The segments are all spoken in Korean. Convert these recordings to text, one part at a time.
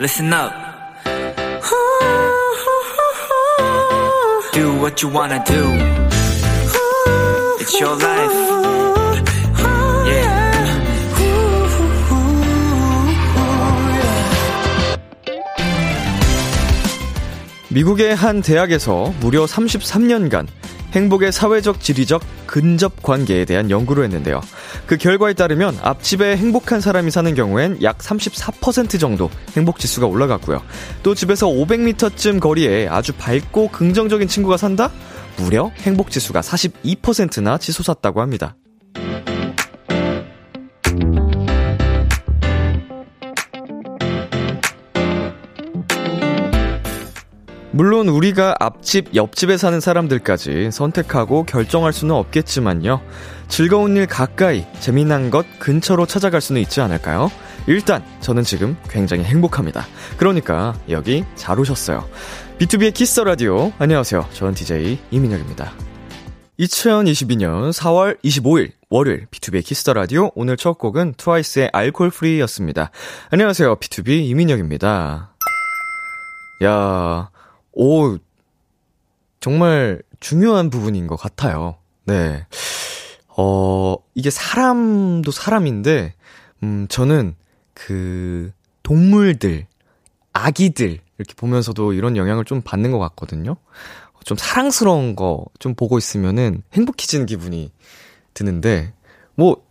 listen up. Do what you wanna do. It's your life. Yeah. 미국의 한 대학에서 무려 33년간 행복의 사회적 지리적 근접 관계에 대한 연구를 했는데요. 그 결과에 따르면 앞집에 행복한 사람이 사는 경우엔 약 34% 정도 행복 지수가 올라갔고요. 또 집에서 500m쯤 거리에 아주 밝고 긍정적인 친구가 산다? 무려 행복 지수가 42%나 치솟았다고 합니다. 물론 우리가 앞집, 옆집에 사는 사람들까지 선택하고 결정할 수는 없겠지만요. 즐거운 일 가까이, 재미난 것 근처로 찾아갈 수는 있지 않을까요? 일단, 저는 지금 굉장히 행복합니다. 그러니까, 여기 잘 오셨어요. B2B의 키스 라디오. 안녕하세요. 저는 DJ 이민혁입니다. 2022년 4월 25일 월요일 B2B의 키스터 라디오 오늘 첫 곡은 트와이스의 Alcohol-Free였습니다. 안녕하세요. BTOB 이민혁입니다. 야, 오, 정말 중요한 부분인 것 같아요. 네. 어, 이게 사람도 사람인데, 음, 저는 그, 동물들, 아기들, 이렇게 보면서도 이런 영향을 좀 받는 것 같거든요. 좀 사랑스러운 거 좀 보고 있으면은 행복해지는 기분이 드는데, 뭐,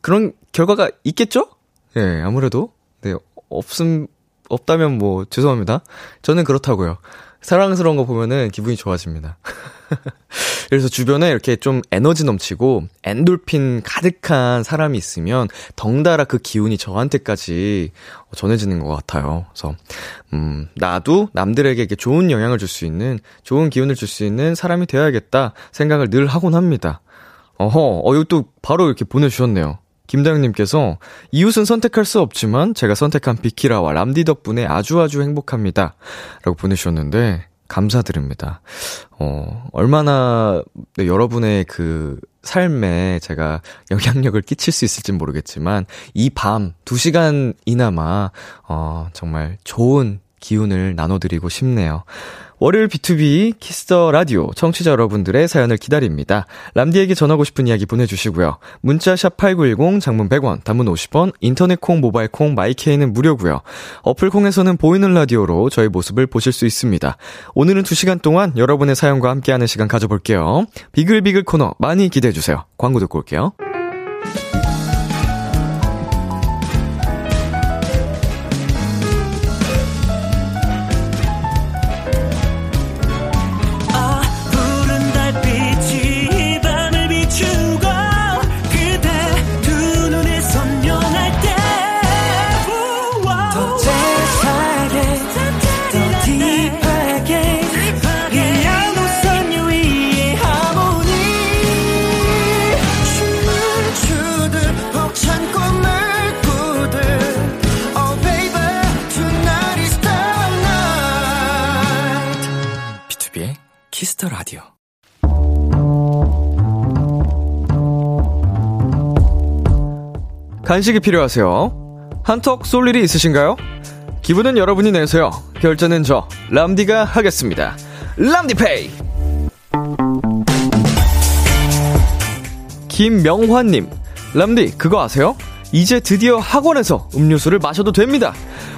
그런 결과가 있겠죠? 예, 네, 아무래도. 네, 없음, 없다면 뭐, 죄송합니다. 저는 그렇다고요. 사랑스러운 거 보면은 기분이 좋아집니다. 그래서 주변에 이렇게 좀 에너지 넘치고 엔돌핀 가득한 사람이 있으면 덩달아 그 기운이 저한테까지 전해지는 것 같아요. 그래서 음 나도 남들에게 좋은 영향을 줄 수 있는 좋은 기운을 줄 수 있는 사람이 되어야겠다 생각을 늘 하곤 합니다. 어허, 어, 이거 또 바로 이렇게 보내주셨네요. 김다영님께서 이웃은 선택할 수 없지만 제가 선택한 비키라와 람디 덕분에 아주 아주 행복합니다. 라고 보내주셨는데 감사드립니다. 어, 얼마나 네, 여러분의 그 삶에 제가 영향력을 끼칠 수 있을지 모르겠지만 이밤 2시간이나마 어, 정말 좋은 기운을 나눠드리고 싶네요. 월요일 B2B 키스터 라디오 청취자 여러분들의 사연을 기다립니다. 람디에게 전하고 싶은 이야기 보내주시고요. 문자 샵 8910 장문 100원, 단문 50원, 인터넷 콩, 모바일 콩, 마이케이는 무료고요. 어플 콩에서는 보이는 라디오로 저희 모습을 보실 수 있습니다. 오늘은 2 시간 동안 여러분의 사연과 함께하는 시간 가져볼게요. 비글비글 코너 많이 기대해 주세요. 광고 듣고 올게요. 간식이 필요하세요? 한턱 쏠 일이 있으신가요? 기분은 여러분이 내세요. 결제는 저 람디가 하겠습니다. 람디페이. 김명환님, 람디 그거 아세요? 이제 드디어 학원에서 음료수를 마셔도 됩니다.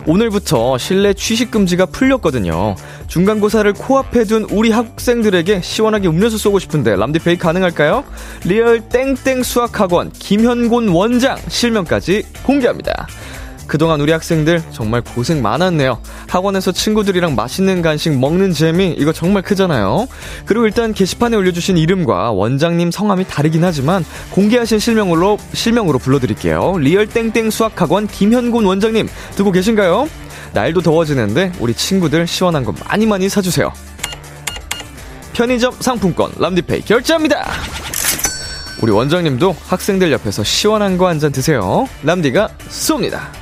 오늘부터 실내 취식 금지가 풀렸거든요. 중간고사를 코앞에 둔 우리 학생들에게 시원하게 음료수 쏘고 싶은데 람디페이 가능할까요? 리얼 땡땡 수학학원 김현곤 원장 실명까지 공개합니다. 그동안 우리 학생들 정말 고생 많았네요. 학원에서 친구들이랑 맛있는 간식 먹는 재미, 이거 정말 크잖아요. 그리고 일단 게시판에 올려주신 이름과 원장님 성함이 다르긴 하지만 공개하신 실명으로, 실명으로 불러드릴게요. 리얼 땡땡 수학학원 김현곤 원장님, 듣고 계신가요? 날도 더워지는데 우리 친구들 시원한 거 많이 많이 사주세요. 편의점 상품권 람디페이 결제합니다. 우리 원장님도 학생들 옆에서 시원한 거 한 잔 드세요. 람디가 쏩니다.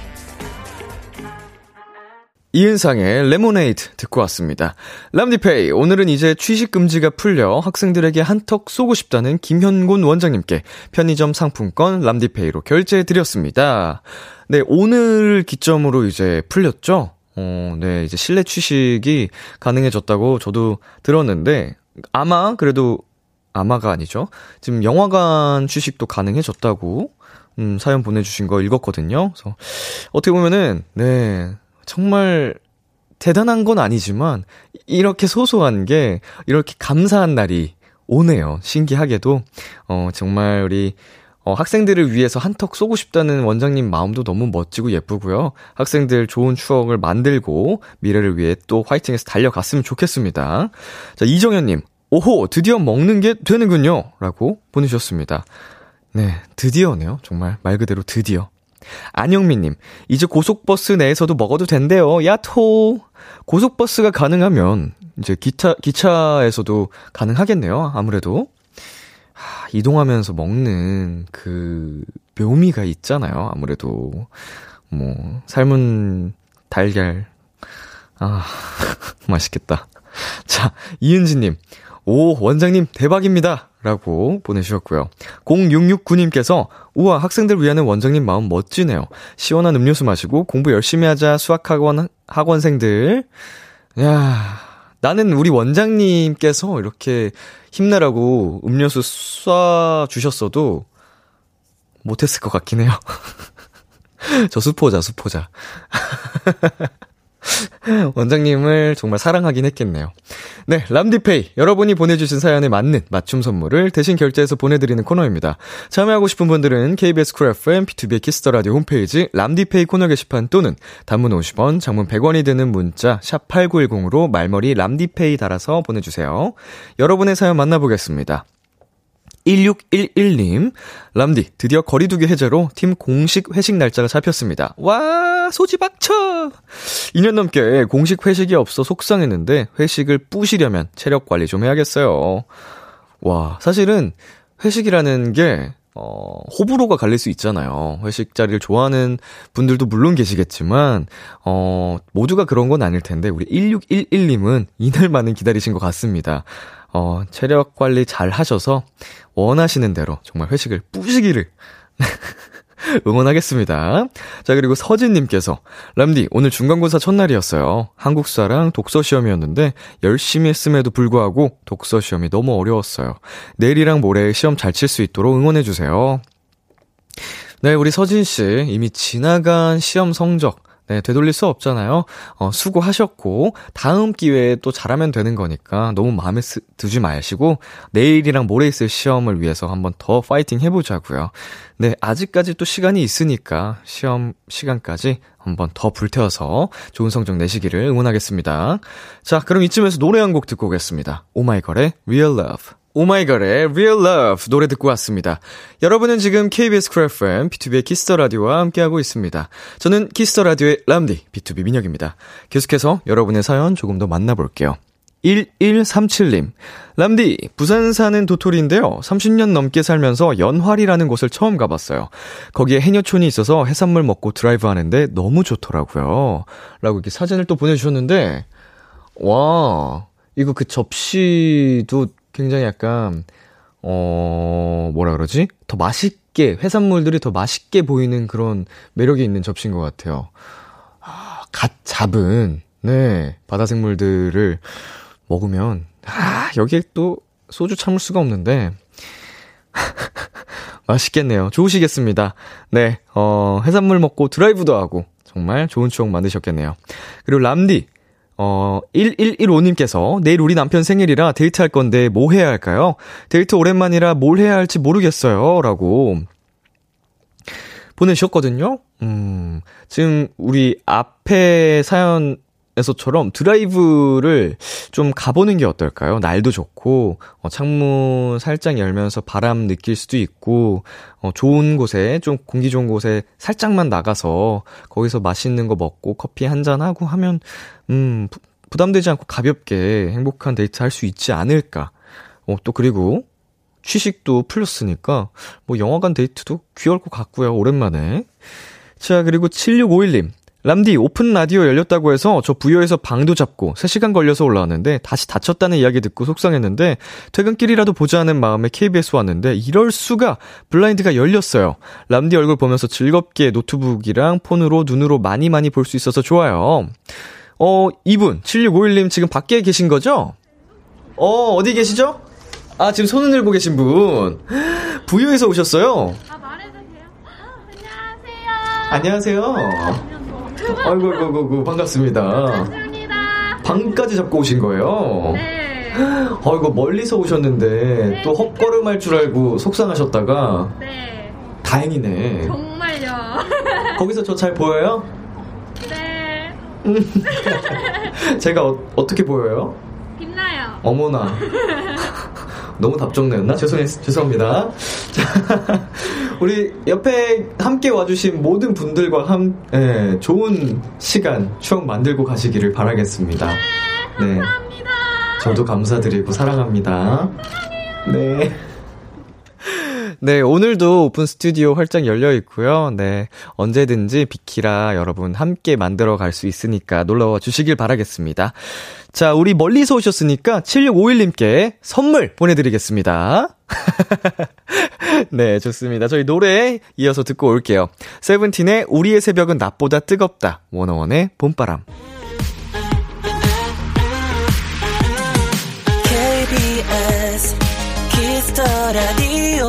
이은상의 레모네이드 듣고 왔습니다. 람디페이, 오늘은 이제 취식금지가 풀려 학생들에게 한턱 쏘고 싶다는 김현곤 원장님께 편의점 상품권 람디페이로 결제해드렸습니다. 네, 오늘 기점으로 이제 풀렸죠? 어, 네, 이제 실내 취식이 가능해졌다고 저도 들었는데, 아마, 그래도, 아마가 아니죠. 지금 영화관 취식도 가능해졌다고, 음, 사연 보내주신 거 읽었거든요. 그래서, 어떻게 보면은, 네, 정말 대단한 건 아니지만, 이렇게 소소한 게, 이렇게 감사한 날이 오네요. 신기하게도. 어, 정말 우리, 어, 학생들을 위해서 한턱 쏘고 싶다는 원장님 마음도 너무 멋지고 예쁘고요. 학생들 좋은 추억을 만들고 미래를 위해 또 화이팅해서 달려갔으면 좋겠습니다. 자, 이정현님. 오호, 드디어 먹는 게 되는군요. 라고 보내주셨습니다. 네, 드디어네요. 정말 말 그대로 드디어. 안영민님, 이제 고속버스 내에서도 먹어도 된대요. 야토! 고속버스가 가능하면, 이제 기차, 기차에서도 가능하겠네요. 아무래도. 하, 이동하면서 먹는 그 묘미가 있잖아요. 아무래도 뭐 삶은 달걀 아 맛있겠다. 자 이은지님 오 원장님 대박입니다. 라고 보내주셨고요. 0669님께서 우와 학생들 위하는 원장님 마음 멋지네요. 시원한 음료수 마시고 공부 열심히 하자 수학학원 학원생들 야 나는 우리 원장님께서 이렇게 힘내라고 음료수 쏴 주셨어도 못했을 것 같긴 해요. 저 수포자, 수포자. 원장님을 정말 사랑하긴 했겠네요. 네, 람디페이. 여러분이 보내주신 사연에 맞는 맞춤 선물을 대신 결제해서 보내드리는 코너입니다. 참여하고 싶은 분들은 KBS 쿨 FM, B2B 키스터 라디오 홈페이지 람디페이 코너 게시판 또는 단문 50원, 장문 100원이 드는 문자 샵 8910으로 말머리 람디페이 달아서 보내주세요. 여러분의 사연 만나보겠습니다. 1611님, 람디, 드디어 거리두기 해제로 팀 공식 회식 날짜가 잡혔습니다. 와, 소지박쳐! 2년 넘게 공식 회식이 없어 속상했는데, 회식을 뿌시려면 체력 관리 좀 해야겠어요. 와, 사실은 회식이라는 게, 어, 호불호가 갈릴 수 있잖아요. 회식 자리를 좋아하는 분들도 물론 계시겠지만, 어, 모두가 그런 건 아닐 텐데, 우리 1611님은 이날만은 기다리신 것 같습니다. 어, 체력 관리 잘 하셔서 원하시는 대로 정말 회식을 뿌시기를 응원하겠습니다. 자, 그리고 서진님께서, 람디, 오늘 중간고사 첫날이었어요. 한국사랑 독서 시험이었는데, 열심히 했음에도 불구하고, 독서 시험이 너무 어려웠어요. 내일이랑 모레 시험 잘 칠 수 있도록 응원해주세요. 네, 우리 서진씨, 이미 지나간 시험 성적, 네, 되돌릴 수 없잖아요. 어, 수고하셨고, 다음 기회에 또 잘하면 되는 거니까 너무 마음에 쓰, 두지 마시고, 내일이랑 모레 있을 시험을 위해서 한번 더 파이팅 해보자고요. 네, 아직까지 또 시간이 있으니까 시험 시간까지 한번 더 불태워서 좋은 성적 내시기를 응원하겠습니다. 자, 그럼 이쯤에서 노래 한 곡 듣고 오겠습니다. 오마이걸의 Real Love. 오마이걸의 Real Love 노래 듣고 왔습니다. 여러분은 지금 KBS 쿨 FM, B2B의 키스터 라디오와 함께하고 있습니다. 저는 키스 더 라디오의 람디, B2B 민혁입니다. 계속해서 여러분의 사연 조금 더 만나볼게요. 1137님. 람디, 부산 사는 도토리인데요. 30년 넘게 살면서 연화리라는 곳을 처음 가봤어요. 거기에 해녀촌이 있어서 해산물 먹고 드라이브 하는데 너무 좋더라고요. 라고 이렇게 사진을 또 보내주셨는데, 와, 이거 그 접시도 굉장히 약간, 어, 뭐라 그러지? 더 맛있게, 해산물들이 더 맛있게 보이는 그런 매력이 있는 접시인 것 같아요. 아, 갓 잡은, 네, 바다 생물들을 먹으면, 아, 여기에 또 소주 참을 수가 없는데, 맛있겠네요. 좋으시겠습니다. 네, 어, 해산물 먹고 드라이브도 하고, 정말 좋은 추억 만드셨겠네요. 그리고 람디, 어, 1115님께서 내일 우리 남편 생일이라 데이트할 건데 뭐 해야 할까요? 데이트 오랜만이라 뭘 해야 할지 모르겠어요. 라고 보내주셨거든요. 음, 지금 우리 앞에 사연 에서처럼 드라이브를 좀 가보는 게 어떨까요? 날도 좋고, 어, 창문 살짝 열면서 바람 느낄 수도 있고, 어, 좋은 곳에, 좀 공기 좋은 곳에 살짝만 나가서, 거기서 맛있는 거 먹고 커피 한 잔 하고 하면, 음, 부, 부담되지 않고 가볍게 행복한 데이트 할 수 있지 않을까. 어, 또 그리고, 취식도 풀렸으니까, 뭐 영화관 데이트도 귀여울 것 같고요, 오랜만에. 자, 그리고 7651님. 람디, 오픈 라디오 열렸다고 해서 저 부여에서 방도 잡고 3시간 걸려서 올라왔는데 다시 닫혔다는 이야기 듣고 속상했는데 퇴근길이라도 보자 하는 마음에 KBS 왔는데 이럴 수가 블라인드가 열렸어요. 람디 얼굴 보면서 즐겁게 노트북이랑 폰으로 눈으로 많이 많이 볼 수 있어서 좋아요. 어, 이분, 7651님 지금 밖에 계신 거죠? 어, 어디 계시죠? 아, 지금 손을 들고 계신 분. 부유에서 오셨어요? 아, 말해도 돼요? 어, 안녕하세요. 안녕하세요. 아이고, 아이고, 아이고, 반갑습니다. 감사합니다. 방까지 잡고 오신 거예요? 네. 아이고, 멀리서 오셨는데, 또 헛걸음 할 줄 알고 속상하셨다가, 네. 다행이네. 정말요. 거기서 저 잘 보여요? 네. 제가 어, 어떻게 보여요? 빛나요. 어머나. 너무 답정네였나? 죄송했, 죄송합니다. 자, 우리 옆에 함께 와주신 모든 분들과 함, 예, 좋은 시간, 추억 만들고 가시기를 바라겠습니다. 네. 감사합니다. 저도 감사드리고 사랑합니다. 네. 네, 오늘도 오픈 스튜디오 활짝 열려 있고요. 네, 언제든지 비키라 여러분 함께 만들어 갈 수 있으니까 놀러와 주시길 바라겠습니다. 자, 우리 멀리서 오셨으니까 7651님께 선물 보내드리겠습니다. 네, 좋습니다. 저희 노래 이어서 듣고 올게요. 세븐틴의 우리의 새벽은 낮보다 뜨겁다. 워너원의 봄바람. KBS 키스 더 라디오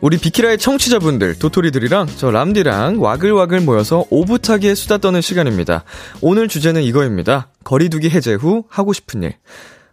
우리 비키라의 청취자분들 도토리들이랑 저 람디랑 와글와글 모여서 오붓하게 수다 떠는 시간입니다. 오늘 주제는 이거입니다. 거리두기 해제 후 하고 싶은 일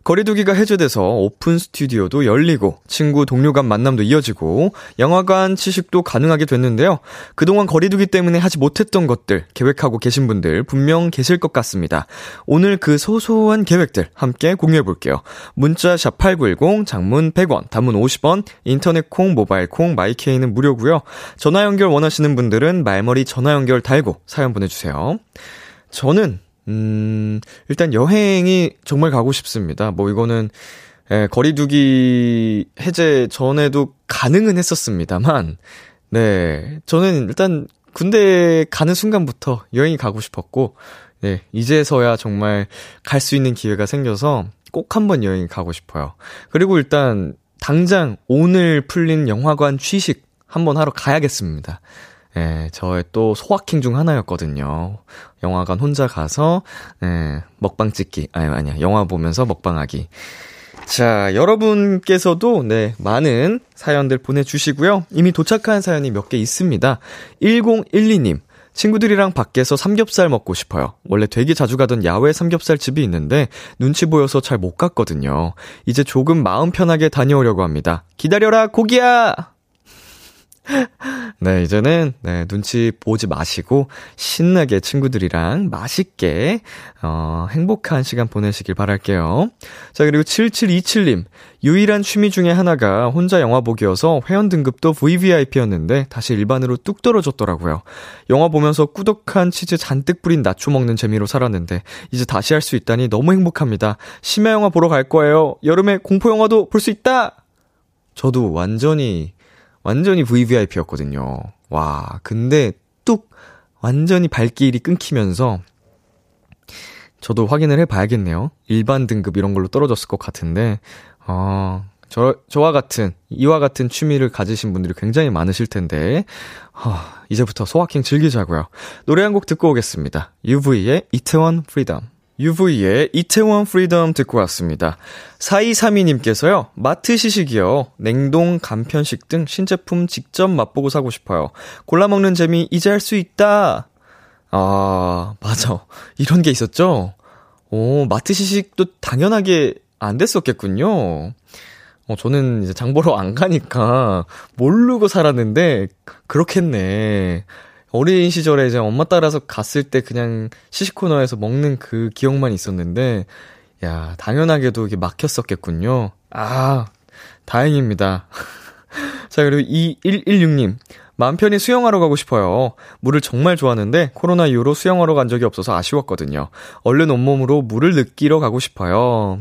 거리두기가 해제돼서 오픈 스튜디오도 열리고 친구 동료 간 만남도 이어지고 영화관 치식도 가능하게 됐는데요. 그동안 거리두기 때문에 하지 못했던 것들 계획하고 계신 분들 분명 계실 것 같습니다. 오늘 그 소소한 계획들 함께 공유해 볼게요. 문자 샵 8910 장문 100원, 단문 50원, 인터넷 콩, 모바일 콩, 마이케이는 무료고요. 전화 연결 원하시는 분들은 말머리 전화 연결 달고 사연 보내 주세요. 저는 음, 일단 여행이 정말 가고 싶습니다. 뭐 이거는 예, 거리두기 해제 전에도 가능은 했었습니다만, 네, 저는 일단 군대 가는 순간부터 여행이 가고 싶었고, 네, 이제서야 정말 갈 수 있는 기회가 생겨서 꼭 한번 여행 가고 싶어요. 그리고 일단 당장 오늘 풀린 영화관 취식 한번 하러 가야겠습니다. 예, 저의 또 소확행 중 하나였거든요. 영화관 혼자 가서, 예, 먹방 찍기. 아니, 아니야. 영화 보면서 먹방하기. 자, 여러분께서도, 네, 많은 사연들 보내주시고요. 이미 도착한 사연이 몇 개 있습니다. 1012님. 친구들이랑 밖에서 삼겹살 먹고 싶어요. 원래 되게 자주 가던 야외 삼겹살 집이 있는데 눈치 보여서 잘 못 갔거든요. 이제 조금 마음 편하게 다녀오려고 합니다. 기다려라, 고기야! 네, 이제는, 네, 눈치 보지 마시고, 신나게 친구들이랑 맛있게, 어, 행복한 시간 보내시길 바랄게요. 자, 그리고 7727님. 유일한 취미 중에 하나가 혼자 영화 보기여서 회원 등급도 VVIP였는데, 다시 일반으로 뚝 떨어졌더라고요. 영화 보면서 꾸덕한 치즈 잔뜩 뿌린 나초 먹는 재미로 살았는데, 이제 다시 할 수 있다니 너무 행복합니다. 심야 영화 보러 갈 거예요. 여름에 공포 영화도 볼 수 있다! 저도 완전히 완전히 VVIP였거든요. 와, 근데 뚝 완전히 발길이 끊기면서 저도 확인을 해봐야겠네요. 일반 등급 이런 걸로 떨어졌을 것 같은데, 어, 저, 저와 같은, 이와 같은 취미를 가지신 분들이 굉장히 많으실 텐데, 어, 이제부터 소확행 즐기자고요. 노래 한 곡 듣고 오겠습니다. UV의 이태원 Freedom. UV의 이태원 Freedom 듣고 왔습니다. 4232님께서요, 마트 시식이요. 냉동, 간편식 등 신제품 직접 맛보고 사고 싶어요. 골라먹는 재미 이제 할 수 있다! 아, 맞아. 이런 게 있었죠? 오, 마트 시식도 당연하게 안 됐었겠군요. 어, 저는 이제 장보러 안 가니까 모르고 살았는데, 그렇겠네. 어린 시절에 이제 엄마 따라서 갔을 때 그냥 시식코너에서 먹는 그 기억만 있었는데, 야, 당연하게도 이게 막혔었겠군요. 아, 다행입니다. 자, 그리고 2116님. 마음 편히 수영하러 가고 싶어요. 물을 정말 좋아하는데 코로나 이후로 수영하러 간 적이 없어서 아쉬웠거든요. 얼른 온몸으로 물을 느끼러 가고 싶어요.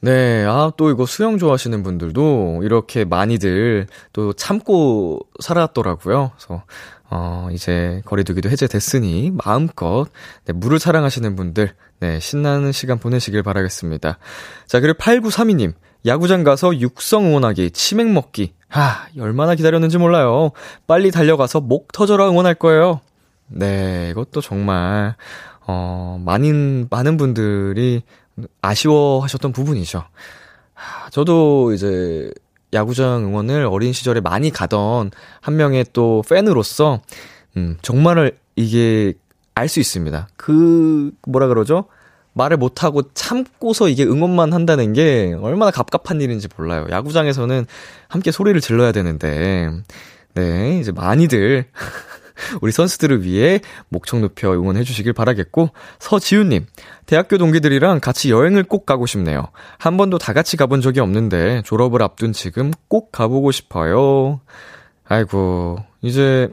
네, 아, 또 이거 수영 좋아하시는 분들도 이렇게 많이들 또 참고 살았더라고요. 그래서, 어, 이제 거리두기도 해제됐으니 마음껏 네, 물을 사랑하시는 분들, 네, 신나는 시간 보내시길 바라겠습니다. 자, 그리고 8932님, 야구장 가서 육성 응원하기, 치맥 먹기. 하, 얼마나 기다렸는지 몰라요. 빨리 달려가서 목 터져라 응원할 거예요. 네, 이것도 정말, 어, 많은, 많은 분들이 아쉬워하셨던 부분이죠. 저도 이제 야구장 응원을 어린 시절에 많이 가던 한 명의 또 팬으로서, 음, 정말 이게 알 수 있습니다. 그, 뭐라 그러죠? 말을 못하고 참고서 이게 응원만 한다는 게 얼마나 갑갑한 일인지 몰라요. 야구장에서는 함께 소리를 질러야 되는데, 네, 이제 많이들 우리 선수들을 위해 목청 높여 응원해 주시길 바라겠고, 서지훈님, 대학교 동기들이랑 같이 여행을 꼭 가고 싶네요. 한 번도 다 같이 가본 적이 없는데, 졸업을 앞둔 지금 꼭 가보고 싶어요. 아이고, 이제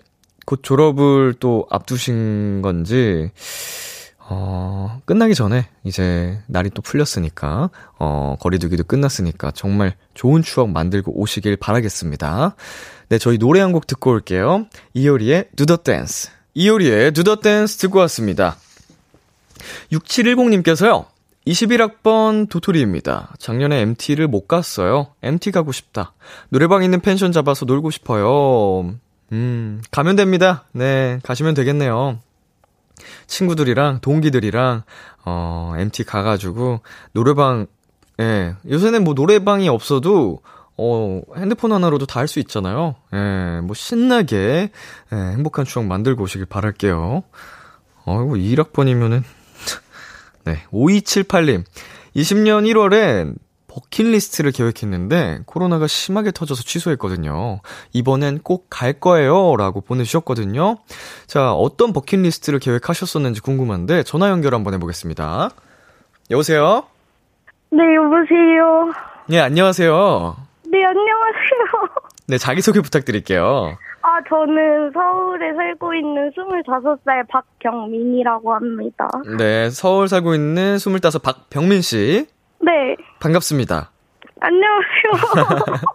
곧 졸업을 또 앞두신 건지, 어, 끝나기 전에 이제 날이 또 풀렸으니까, 어, 거리두기도 끝났으니까 정말 좋은 추억 만들고 오시길 바라겠습니다. 네, 저희 노래 한 곡 듣고 올게요. 이효리의 두더 댄스. 이효리의 두더 댄스 듣고 왔습니다. 6710님께서요. 21학번 도토리입니다. 작년에 MT를 못 갔어요. MT 가고 싶다. 노래방 있는 펜션 잡아서 놀고 싶어요. 음, 가면 됩니다. 네, 가시면 되겠네요. 친구들이랑 동기들이랑 어 MT 가가지고 노래방 예 요새는 뭐 노래방이 없어도 어 핸드폰 하나로도 다 할 수 있잖아요. 예 뭐 신나게 예, 행복한 추억 만들고 오시길 바랄게요. 어이구 1학번이면은 네 5278님 20년 1월엔 버킷리스트를 계획했는데 코로나가 심하게 터져서 취소했거든요. 이번엔 꼭 갈 거예요. 라고 보내주셨거든요. 자, 어떤 버킷리스트를 계획하셨었는지 궁금한데 전화 연결 한번 해보겠습니다. 여보세요? 네, 여보세요. 네, 안녕하세요. 네, 안녕하세요. 네, 자기소개 부탁드릴게요. 아, 저는 서울에 살고 있는 25살 박경민이라고 합니다. 네, 서울 살고 있는 25 박병민 씨. 네. 반갑습니다. 안녕하세요.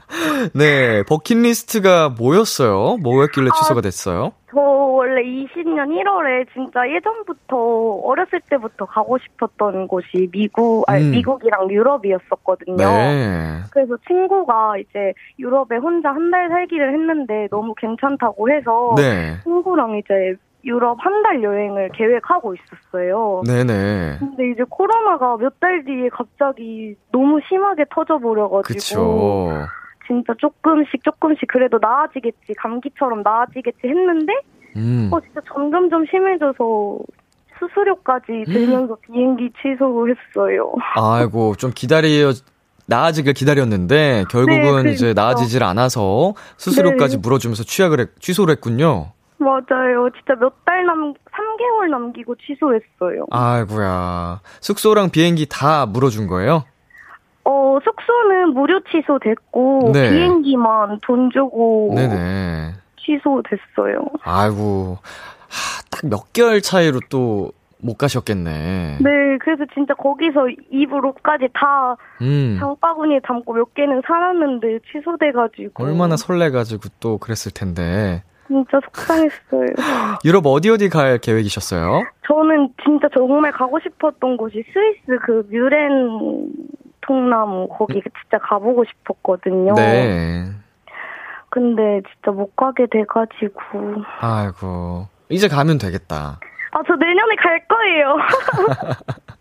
네, 버킷리스트가 뭐였어요? 뭐였길래 취소가 아, 됐어요? 저 원래 20년 1월에 진짜 예전부터 어렸을 때부터 가고 싶었던 곳이 미국, 아니, 음. 미국이랑 유럽이었었거든요. 네. 그래서 친구가 이제 유럽에 혼자 한 달 살기를 했는데 너무 괜찮다고 해서 네. 친구랑 이제 유럽 한 달 여행을 계획하고 있었어요. 네네. 근데 이제 코로나가 몇 달 뒤에 갑자기 너무 심하게 터져버려가지고 그쵸. 진짜 조금씩 조금씩 그래도 나아지겠지 감기처럼 나아지겠지 했는데 음. 어 진짜 점점점 심해져서 수수료까지 들면서 비행기 취소했어요. 아이고, 좀 기다려, 나아지길 기다렸는데, 결국은 네, 이제 그러니까. 나아지질 않아서 수수료까지 네. 물어주면서 취약을, 했, 취소를 했군요. 맞아요. 진짜 몇 달 남, 3개월 남기고 취소했어요. 아이고야. 숙소랑 비행기 다 물어준 거예요? 어, 숙소는 무료 취소됐고, 네. 비행기만 돈 주고 네네. 취소됐어요. 아이고. 하, 딱몇 개월 차이로 또 못 가셨겠네. 네, 그래서 진짜 거기서 입으로까지 다 음. 장바구니에 담고 몇 개는 살았는데 취소돼가지고. 얼마나 설레가지고 또 그랬을 텐데. 진짜 속상했어요. 유럽 어디 어디 갈 계획이셨어요? 저는 진짜 정말 가고 싶었던 곳이 스위스 그 뮤렌 통나무 거기 진짜 가보고 싶었거든요. 네. 근데 진짜 못 가게 돼가지고. 아이고. 이제 가면 되겠다. 아, 저 내년에 갈 거예요.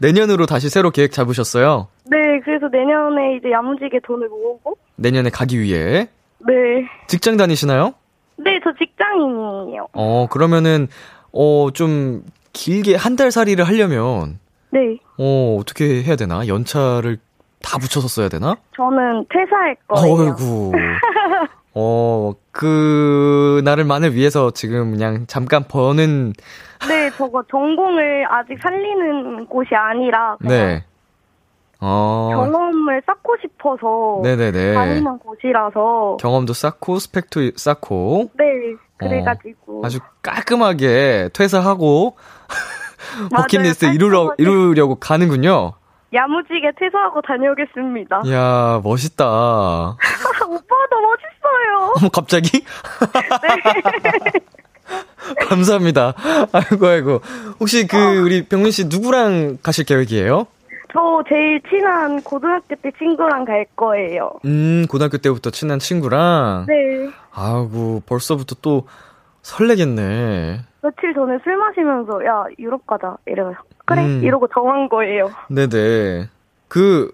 내년으로 다시 새로 계획 잡으셨어요? 네, 그래서 내년에 이제 야무지게 돈을 모으고. 내년에 가기 위해. 네. 직장 다니시나요? 네, 저 직장인이에요. 어, 그러면은, 어, 좀, 길게 한 달 살이를 하려면, 네. 어, 어떻게 해야 되나? 연차를 다 붙여서 써야 되나? 저는 퇴사할 거예요. 어이구. 어, 그, 날을 만을 위해서 지금 그냥 잠깐 버는, 네, 저거 전공을 아직 살리는 곳이 아니라 네. 어, 경험을 쌓고 싶어서 네네네. 다니는 곳이라서 경험도 쌓고, 스펙도 쌓고, 네, 그래가지고 아주 깔끔하게 퇴사하고. 버킷리스트 이루려, 깔끔하게. 이루려고 가는군요. 야무지게 퇴사하고 다녀오겠습니다. 이야, 멋있다. 오빠도 멋있어요. 어머, 갑자기? 네. 감사합니다. 아이고, 아이고. 혹시 그, 우리 병민 씨 누구랑 가실 계획이에요? 저 제일 친한 고등학교 때 친구랑 갈 거예요. 음, 고등학교 때부터 친한 친구랑. 네. 아이고, 벌써부터 또 설레겠네. 며칠 전에 술 마시면서 야 유럽 가자 이래요. 그래 음. 이러고 정한 거예요. 네네. 그,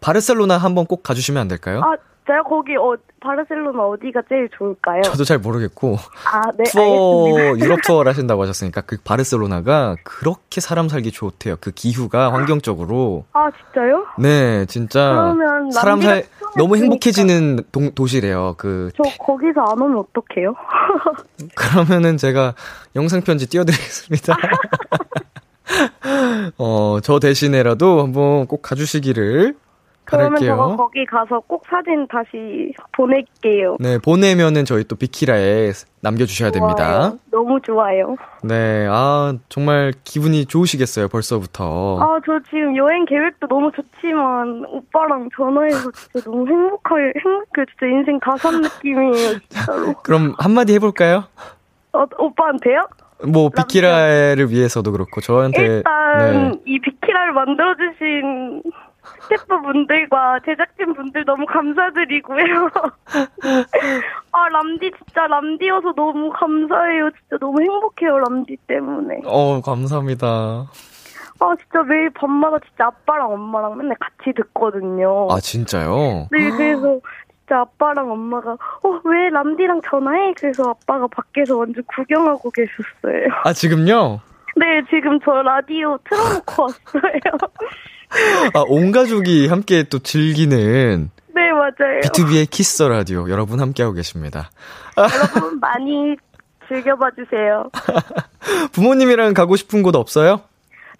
바르셀로나 한번 꼭 가주시면 안 될까요? 아 제가 거기 어 바르셀로나 어디가 제일 좋을까요? 저도 잘 모르겠고. 아 네 투어, 알겠습니다. 유럽 투어를 하신다고 하셨으니까 그 바르셀로나가 그렇게 사람 살기 좋대요. 그 기후가 환경적으로. 아 진짜요? 네, 진짜. 그러면 사람 살, 너무. 행복해지는 동, 도시래요. 그, 저 거기서 안 오면 어떡해요? 그러면은 제가 영상편지 띄워드리겠습니다. 어, 저 대신에라도 한번 꼭 가주시기를 그러면 바랄게요. 거기 가서 꼭 사진 다시 보낼게요. 네, 보내면은 저희 또 비키라에 남겨주셔야 됩니다. 좋아요. 너무 좋아요. 네, 아, 정말 기분이 좋으시겠어요, 벌써부터. 아, 저 지금 여행 계획도 너무 좋지만, 오빠랑 전화해서 진짜 너무 행복할, 행복해. 진짜 인생 다 산 느낌이에요, 진짜로. 그럼 한마디 해볼까요? 어, 오빠한테요? 뭐, 비키라를 위해서도 그렇고, 저한테. 일단, 네. 이 비키라를 만들어주신 스태프 분들과 제작진 분들 너무 감사드리고요. 아, 람디 진짜 람디여서 너무 감사해요. 진짜 너무 행복해요, 람디 때문에. 어, 감사합니다. 아, 진짜 매일 밤마다 진짜 아빠랑 엄마랑 맨날 같이 듣거든요. 아, 진짜요? 네, 그래서 진짜 아빠랑 엄마가 어, 왜 람디랑 전화해? 그래서 아빠가 밖에서 완전 구경하고 계셨어요. 아, 지금요? 네, 지금 저 라디오 틀어놓고 왔어요. 아, 온 가족이 함께 또 즐기는 네, 맞아요. B2B의 키스 더 라디오 여러분 함께하고 계십니다. 여러분 많이 즐겨봐 주세요. 부모님이랑 가고 싶은 곳 없어요?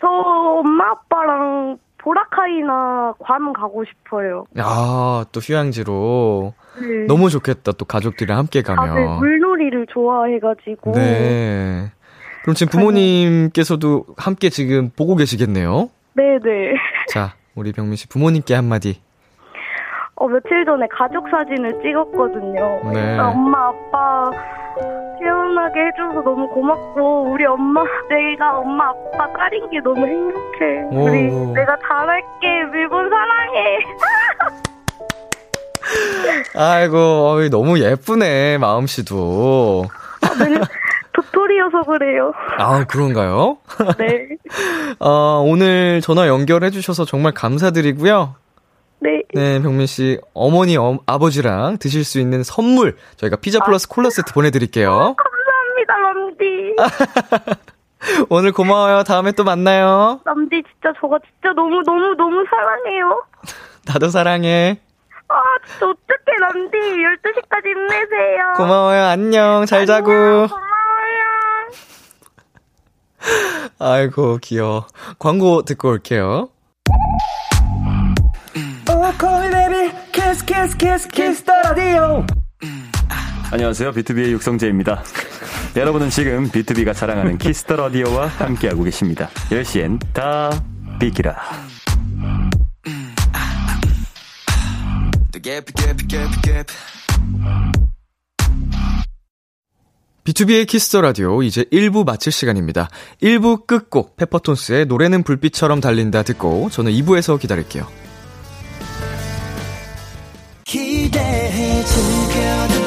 저 엄마 아빠랑 보라카이나 괌 가고 싶어요. 아, 또 휴양지로. 네. 너무 좋겠다. 또 가족들이랑 함께 가면. 다들 물놀이를 좋아해 가지고. 네. 그럼 지금 부모님께서도 함께 지금 보고 계시겠네요? 네 네. 자, 우리 병민 씨 부모님께 한마디. 어, 며칠 전에 가족 사진을 찍었거든요. 네. 엄마, 아빠 태어나게 해줘서 너무 고맙고, 우리 엄마, 내가 엄마, 아빠 딸인 게 너무 행복해. 우리, 오. 내가 잘할게. 일본 사랑해. 아이고, 어이, 너무 예쁘네, 마음씨도. 네, 도토리여서 그래요. 아, 그런가요? 네. 어, 오늘 전화 연결해주셔서 정말 감사드리고요. 네. 네, 병민 씨, 어머니, 어, 아버지랑 드실 수 있는 선물, 저희가 피자 플러스 콜라 세트 보내드릴게요. 감사합니다, 람디. 오늘 고마워요. 다음에 또 만나요. 람디 진짜 저거 진짜 너무 너무 너무 사랑해요. 나도 사랑해. 아, 진짜 어떡해, 람디. 12시까지 힘내세요. 고마워요. 안녕. 잘 자고. 고마워요. 아이고, 귀여워. 광고 듣고 올게요. 안녕하세요. 비투비의 육성재입니다. 여러분은 지금 비투비가 자랑하는 키스 더 라디오와 함께하고 계십니다. 10시엔 다 비키라. 비투비의 키스 더 라디오 이제 1부 마칠 시간입니다. 1부 끝곡 페퍼톤스의 노래는 불빛처럼 달린다 듣고 저는 2부에서 기다릴게요. 기대해 즐겨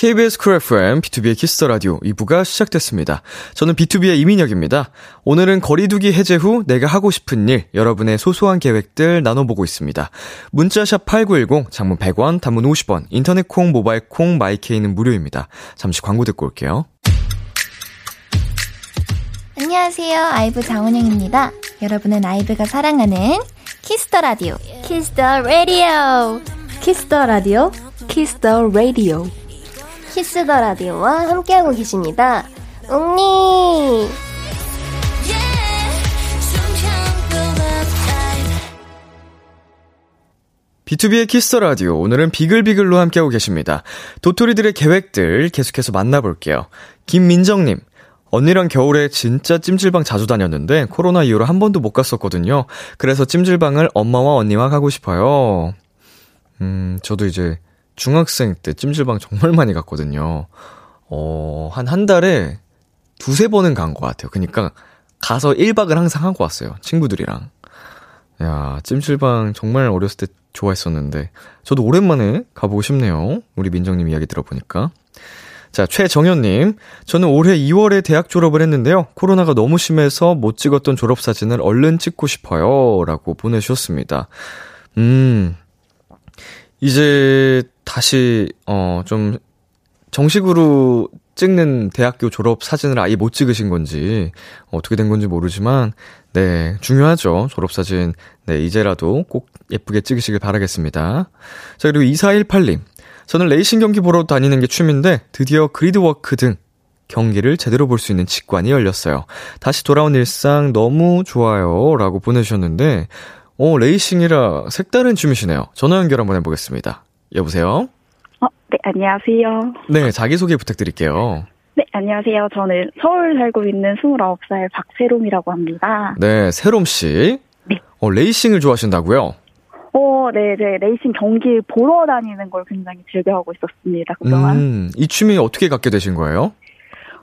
KBS Cool FM, 비투비의 키스 더 라디오 2부가 시작됐습니다. 저는 비투비의 이민혁입니다. 오늘은 거리두기 해제 후 내가 하고 싶은 일, 여러분의 소소한 계획들 나눠보고 있습니다. 문자샵 8910, 장문 100원, 단문 50원, 인터넷 콩, 모바일 콩, my K는 무료입니다. 잠시 광고 듣고 올게요. 안녕하세요. 아이브 장원영입니다. 여러분은 아이브가 사랑하는 키스 더 라디오. 키스 더 라디오. 키스 더 라디오, 키스 더 라디오. 키스 더 라디오와 함께하고 계십니다. 웅니! 비투비의 키스 더 라디오. 오늘은 비글비글로 함께하고 계십니다. 도토리들의 계획들 계속해서 만나볼게요. 김민정님. 언니랑 겨울에 진짜 찜질방 자주 다녔는데 코로나 이후로 한 번도 못 갔었거든요. 그래서 찜질방을 엄마와 언니와 가고 싶어요. 음, 저도 이제 중학생 때 찜질방 정말 많이 갔거든요. 어, 한 한 달에 두세 번은 간 것 같아요. 그니까 가서 1박을 항상 하고 왔어요. 친구들이랑. 야, 찜질방 정말 어렸을 때 좋아했었는데. 저도 오랜만에 가보고 싶네요. 우리 민정님 이야기 들어보니까. 자, 최정현님. 저는 올해 2월에 대학 졸업을 했는데요. 코로나가 너무 심해서 못 찍었던 졸업사진을 얼른 찍고 싶어요. 라고 보내주셨습니다. 음, 이제 다시, 어, 좀, 정식으로 찍는 대학교 졸업 사진을 아예 못 찍으신 건지, 어떻게 된 건지 모르지만, 네, 중요하죠. 졸업 사진. 네, 이제라도 꼭 예쁘게 찍으시길 바라겠습니다. 자, 그리고 2418님. 저는 레이싱 경기 보러 다니는 게 취미인데, 드디어 그리드워크 등 경기를 제대로 볼 수 있는 직관이 열렸어요. 다시 돌아온 일상 너무 좋아요. 라고 보내주셨는데, 어, 레이싱이라 색다른 취미시네요. 전화 연결 한번 해보겠습니다. 여보세요? 어, 네, 안녕하세요. 네, 자기소개 부탁드릴게요. 네, 안녕하세요. 저는 서울 살고 있는 29살 박세롬이라고 합니다. 네, 세롬씨. 네. 어, 레이싱을 좋아하신다고요? 어, 네, 네. 레이싱 경기 보러 다니는 걸 굉장히 즐겨하고 있었습니다. 그동안. 음, 이 취미 어떻게 갖게 되신 거예요?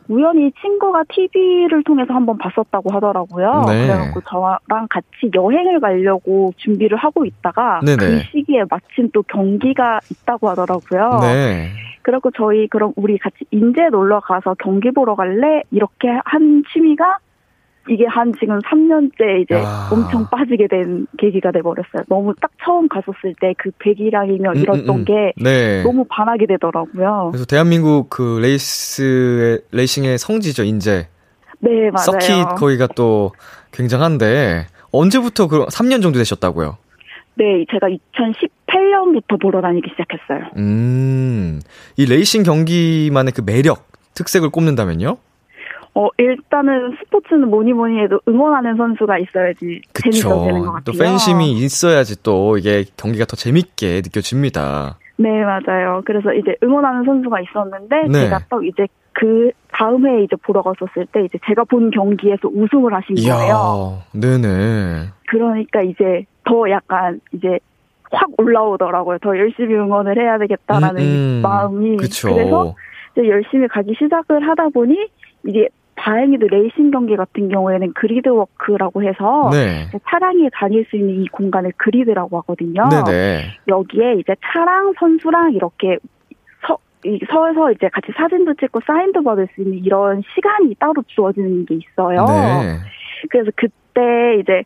우연히 친구가 TV를 통해서 한번 봤었다고 하더라고요. 네. 그래갖고 저랑 같이 여행을 가려고 준비를 하고 있다가 네네. 그 시기에 마침 또 경기가 있다고 하더라고요. 네. 그래갖고 저희 그럼 우리 같이 인제 놀러 가서 경기 보러 갈래? 이렇게 한 취미가 이게 한 지금 3년째 이제 야. 엄청 빠지게 된 계기가 돼버렸어요. 너무 딱 처음 갔었을 때 그 백이랑이며 음, 이랬던 음, 음. 게 네. 너무 반하게 되더라고요. 그래서 대한민국 그 레이스의, 레이싱의 성지죠, 인제. 네, 맞아요. 서킷 거기가 또 굉장한데, 언제부터 그 3년 정도 되셨다고요? 네, 제가 2018년부터 보러 다니기 시작했어요. 음, 이 레이싱 경기만의 그 매력, 특색을 꼽는다면요? 어, 일단은 스포츠는 뭐니 뭐니 해도 응원하는 선수가 있어야지 재미가 되는 것또 같아요. 팬심이 있어야지 또 이게 경기가 더 재밌게 느껴집니다. 네, 맞아요. 그래서 이제 응원하는 선수가 있었는데 네. 제가 또 이제 그 다음 해에 이제 보러 갔었을 때 이제 제가 본 경기에서 우승을 하신 거예요. 이야, 네네. 그러니까 이제 더 약간 이제 확 올라오더라고요. 더 열심히 응원을 해야 되겠다라는 음, 음. 마음이. 그쵸. 그래서 이제 열심히 가기 시작을 하다 보니 이제 다행히도 레이싱 경기 같은 경우에는 그리드워크라고 해서 네. 차량이 다닐 수 있는 이 공간을 그리드라고 하거든요. 네네. 여기에 이제 차랑 선수랑 이렇게 서, 이- 서서 이제 같이 사진도 찍고 사인도 받을 수 있는 이런 시간이 따로 주어지는 게 있어요. 네. 그래서 그때 이제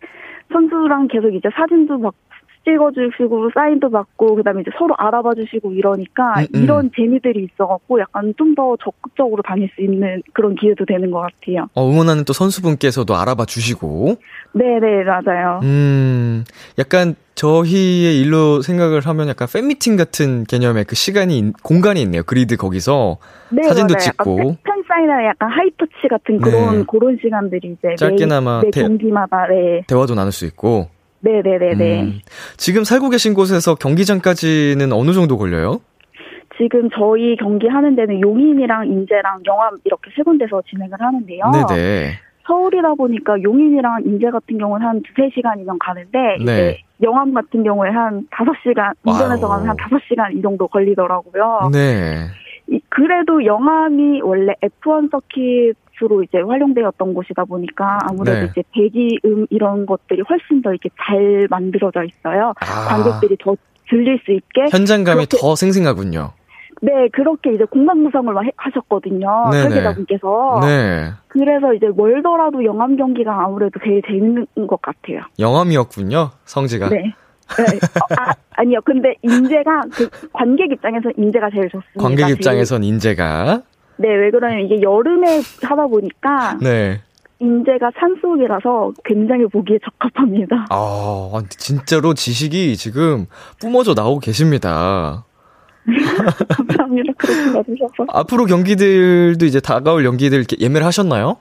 선수랑 계속 이제 사진도 막 찍어주시고 사인도 받고 그다음에 이제 서로 알아봐 주시고 이러니까 음, 음. 이런 재미들이 있어갖고 약간 좀 더 적극적으로 다닐 수 있는 그런 기회도 되는 것 같아요. 어, 응원하는 또 선수분께서도 알아봐 주시고, 네네 맞아요. 음, 약간 저희의 일로 생각을 하면 약간 팬미팅 같은 개념의 그 시간이, 있- 공간이 있네요. 그리드 거기서. 네, 사진도 맞아요. 찍고. 약간 팬 사인이나 약간 high touch 같은 그런 네. 그런 시간들이 이제 짧게나마 매, 매 대- 경기마다 네, 대화도 나눌 수 있고. 네, 네, 네, 네. 음, 지금 살고 계신 곳에서 경기장까지는 어느 정도 걸려요? 지금 저희 경기 하는 데는 용인이랑 인제랑 영암 이렇게 세 군데서 진행을 하는데요. 네네. 서울이다 보니까 용인이랑 인제 같은 경우는 한 두세 시간이면 가는데 네. 이제 영암 같은 경우에 한 다섯 시간 운전해서 wow. 가면 한 다섯 시간 이 정도 걸리더라고요. 네. 이- 그래도 영암이 원래 F1 서킷 주로 이제 활용되었던 곳이다 보니까 아무래도 네. 이제 배기음 이런 것들이 훨씬 더 이렇게 잘 만들어져 있어요. 아. 관객들이 더 들릴 수 있게. 현장감이 그렇게- 더 생생하군요. 네, 그렇게 이제 공간 구성을 하셨거든요. 네네. 설계자분께서. 네. 그래서 이제 멀더라도 영암 경기가 아무래도 제일 재밌는 것 같아요. 영암이었군요, 성지가. 네. 네. 어, 아, 아니요. 근데 인재가 그 관객 입장에서 인재가 제일 좋습니다. 관객. 입장에선 인재가. 네, 왜 그러냐면 이게 여름에 하다 보니까 네. 인재가 산속이라서 굉장히 보기에 적합합니다. 아, 진짜로 지식이 지금 뿜어져 나오고 계십니다. 감사합니다. 그렇게 봐주셔서. 앞으로 경기들도 이제 다가올 연기들 이렇게 예매를 하셨나요?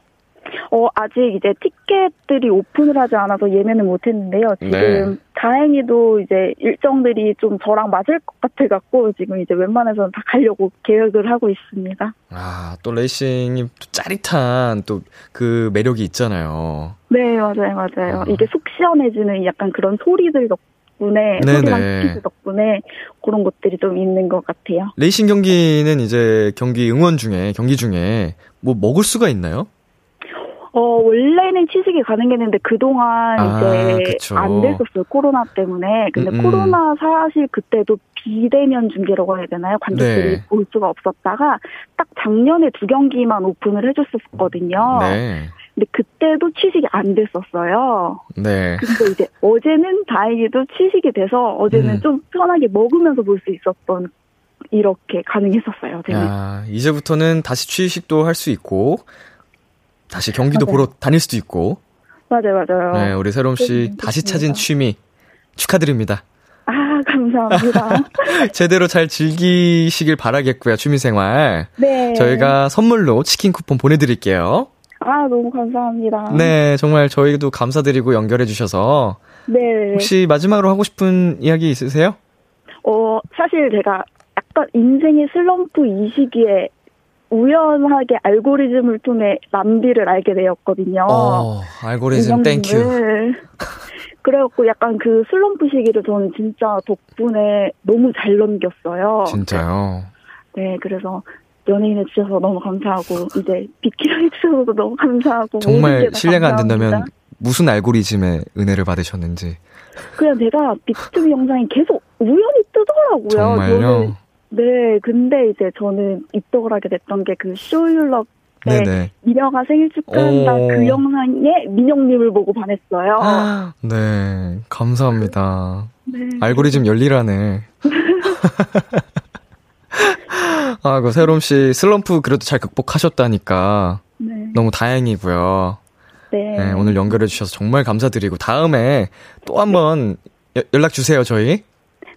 어, 아직 이제 티켓들이 오픈을 하지 않아서 예매는 못했는데요. 지금 네. 다행히도 이제 일정들이 좀 저랑 맞을 것 같아갖고 지금 이제 웬만해서는 다 가려고 계획을 하고 있습니다. 아, 또 레이싱이 또 짜릿한 또 그 매력이 있잖아요. 네, 맞아요, 맞아요. 아. 이게 속 시원해지는 약간 그런 소리들 덕분에. 소리랑 덕분에 그런 것들이 좀 있는 것 같아요. 레이싱 경기는 이제 경기 응원 중에, 경기 중에 뭐 먹을 수가 있나요? 어, 원래는 취직이 가능했는데 그동안 아, 이제 그쵸. 안 됐었어요. 코로나 때문에. 근데 음, 음. 코로나 사실 그때도 비대면 중계라고 해야 되나요? 관객들이 네. 볼 수가 없었다가 딱 작년에 두 경기만 오픈을 해줬었거든요. 네. 근데 그때도 취직이 안 됐었어요. 네. 근데 이제 어제는 다행히도 취직이 돼서 어제는 음. 좀 편하게 먹으면서 볼 수 있었던 이렇게 가능했었어요. 야, 이제부터는 다시 취식도 할 수 있고, 다시 경기도 맞아요. 보러 다닐 수도 있고, 맞아요, 맞아요. 네, 우리 새롬 씨 네, 다시. 찾은 취미 축하드립니다. 아, 감사합니다. 제대로 잘 즐기시길 바라겠고요, 취미생활. 네. 저희가 선물로 치킨 쿠폰 보내드릴게요. 아, 너무 감사합니다. 네, 정말 저희도 감사드리고 연결해주셔서. 네. 혹시 마지막으로 하고 싶은 이야기 있으세요? 어, 사실 제가 약간 인생의 슬럼프 이 시기에 우연하게 알고리즘을 통해 람디를 알게 되었거든요. 어, 알고리즘 thank you. 그래갖고 약간 그 슬럼프 시기를 저는 진짜 덕분에 너무 잘 넘겼어요. 진짜요? 네, 그래서 연예인 해주셔서 너무 감사하고, 이제 비키라 해주셔서 너무 감사하고. 정말 신뢰가 안. 된다면 무슨 알고리즘의 은혜를 받으셨는지. 그냥 제가 비투비 영상이 계속 우연히 뜨더라고요. 정말요? 네, 근데 이제 저는 입덕을 하게 됐던 게 그 쇼율럽 때 네네. 미녀가 생일 축하한다 오. 그 영상에 민영님을 보고 반했어요. 네, 감사합니다. 네. 알고리즘 열리라네. 아, 그 새롬 씨 슬럼프 그래도 잘 극복하셨다니까 네. 너무 다행이고요. 네. 네, 오늘 연결해 주셔서 정말 감사드리고 다음에 또 한번 여- 연락 주세요, 저희.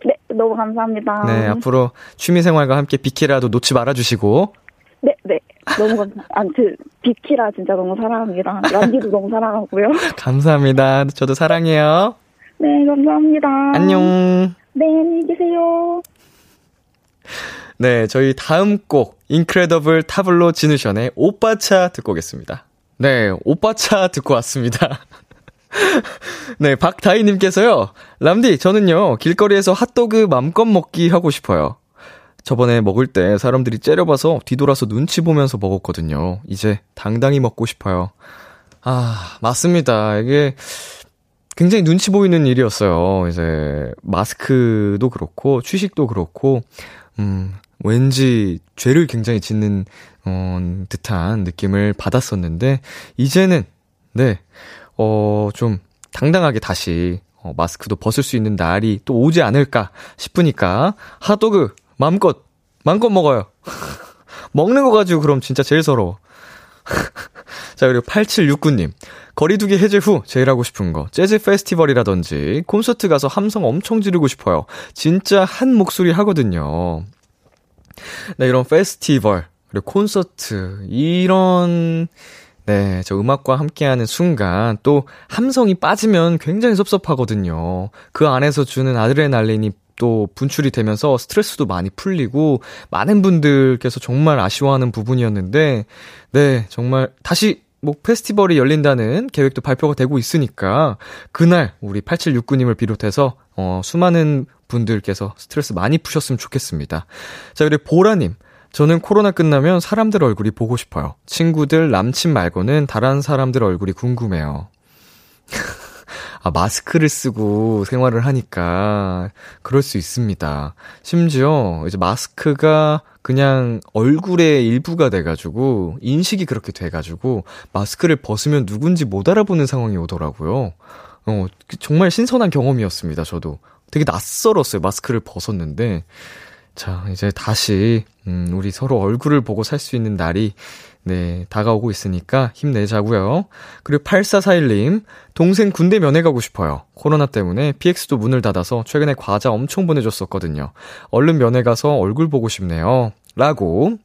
네, 너무 감사합니다. 네, 앞으로 취미 생활과 함께 비키라도 놓지 말아 주시고 네, 네. 너무 감사. 아무튼 비키라 진짜 너무 사랑합니다. 연기도 너무 사랑하고요. 감사합니다. 저도 사랑해요. 네, 감사합니다. 안녕. 네, 안녕히 계세요. 네, 저희 다음 곡 인크레더블 타블로 지누션의 오빠차 듣고 오겠습니다. 네, 오빠차 듣고 왔습니다. 네, 박다희님께서요. 람디, 저는요, 길거리에서 핫도그 맘껏 먹기 하고 싶어요. 저번에 먹을 때 사람들이 째려봐서 뒤돌아서 눈치 보면서 먹었거든요. 이제 당당히 먹고 싶어요. 아, 맞습니다. 이게 굉장히 눈치 보이는 일이었어요. 이제 마스크도 그렇고 취식도 그렇고 음, 왠지 죄를 굉장히 짓는 어, 듯한 느낌을 받았었는데 이제는 네. 어, 좀 당당하게 다시 어, 마스크도 벗을 수 있는 날이 또 오지 않을까 싶으니까 핫도그 마음껏 마음껏 먹어요. 먹는 거 가지고 그럼 진짜 제일 서러워. 자, 그리고 8769님. 거리두기 해제 후 제일 하고 싶은 거. 재즈 페스티벌이라든지 콘서트 가서 함성 엄청 지르고 싶어요. 진짜 한 목소리 하거든요. 네, 이런 페스티벌, 그리고 콘서트, 이런, 네, 저 음악과 함께하는 순간 또 함성이 빠지면 굉장히 섭섭하거든요. 그 안에서 주는 아드레날린이 또 분출이 되면서 스트레스도 많이 풀리고 많은 분들께서 정말 아쉬워하는 부분이었는데 네, 정말 다시 뭐 페스티벌이 열린다는 계획도 발표가 되고 있으니까 그날 우리 8769님을 비롯해서 어 수많은 분들께서 스트레스 많이 푸셨으면 좋겠습니다. 자, 그리고 보라님. 저는 코로나 끝나면 사람들 얼굴이 보고 싶어요. 친구들, 남친 말고는 다른 사람들 얼굴이 궁금해요. 아, 마스크를 쓰고 생활을 하니까 그럴 수 있습니다. 심지어 이제 마스크가 그냥 얼굴의 일부가 돼가지고 인식이 그렇게 돼가지고 마스크를 벗으면 누군지 못 알아보는 상황이 오더라고요. 어, 정말 신선한 경험이었습니다. 저도 되게 낯설었어요. 마스크를 벗었는데. 자, 이제 다시, 음, 우리 서로 얼굴을 보고 살 수 있는 날이 네, 다가오고 있으니까 힘내자고요. 그리고 8441님, 동생 군대 면회 가고 싶어요. 코로나 때문에 PX도 문을 닫아서 최근에 과자 엄청 보내줬었거든요. 얼른 면회 가서 얼굴 보고 싶네요. 라고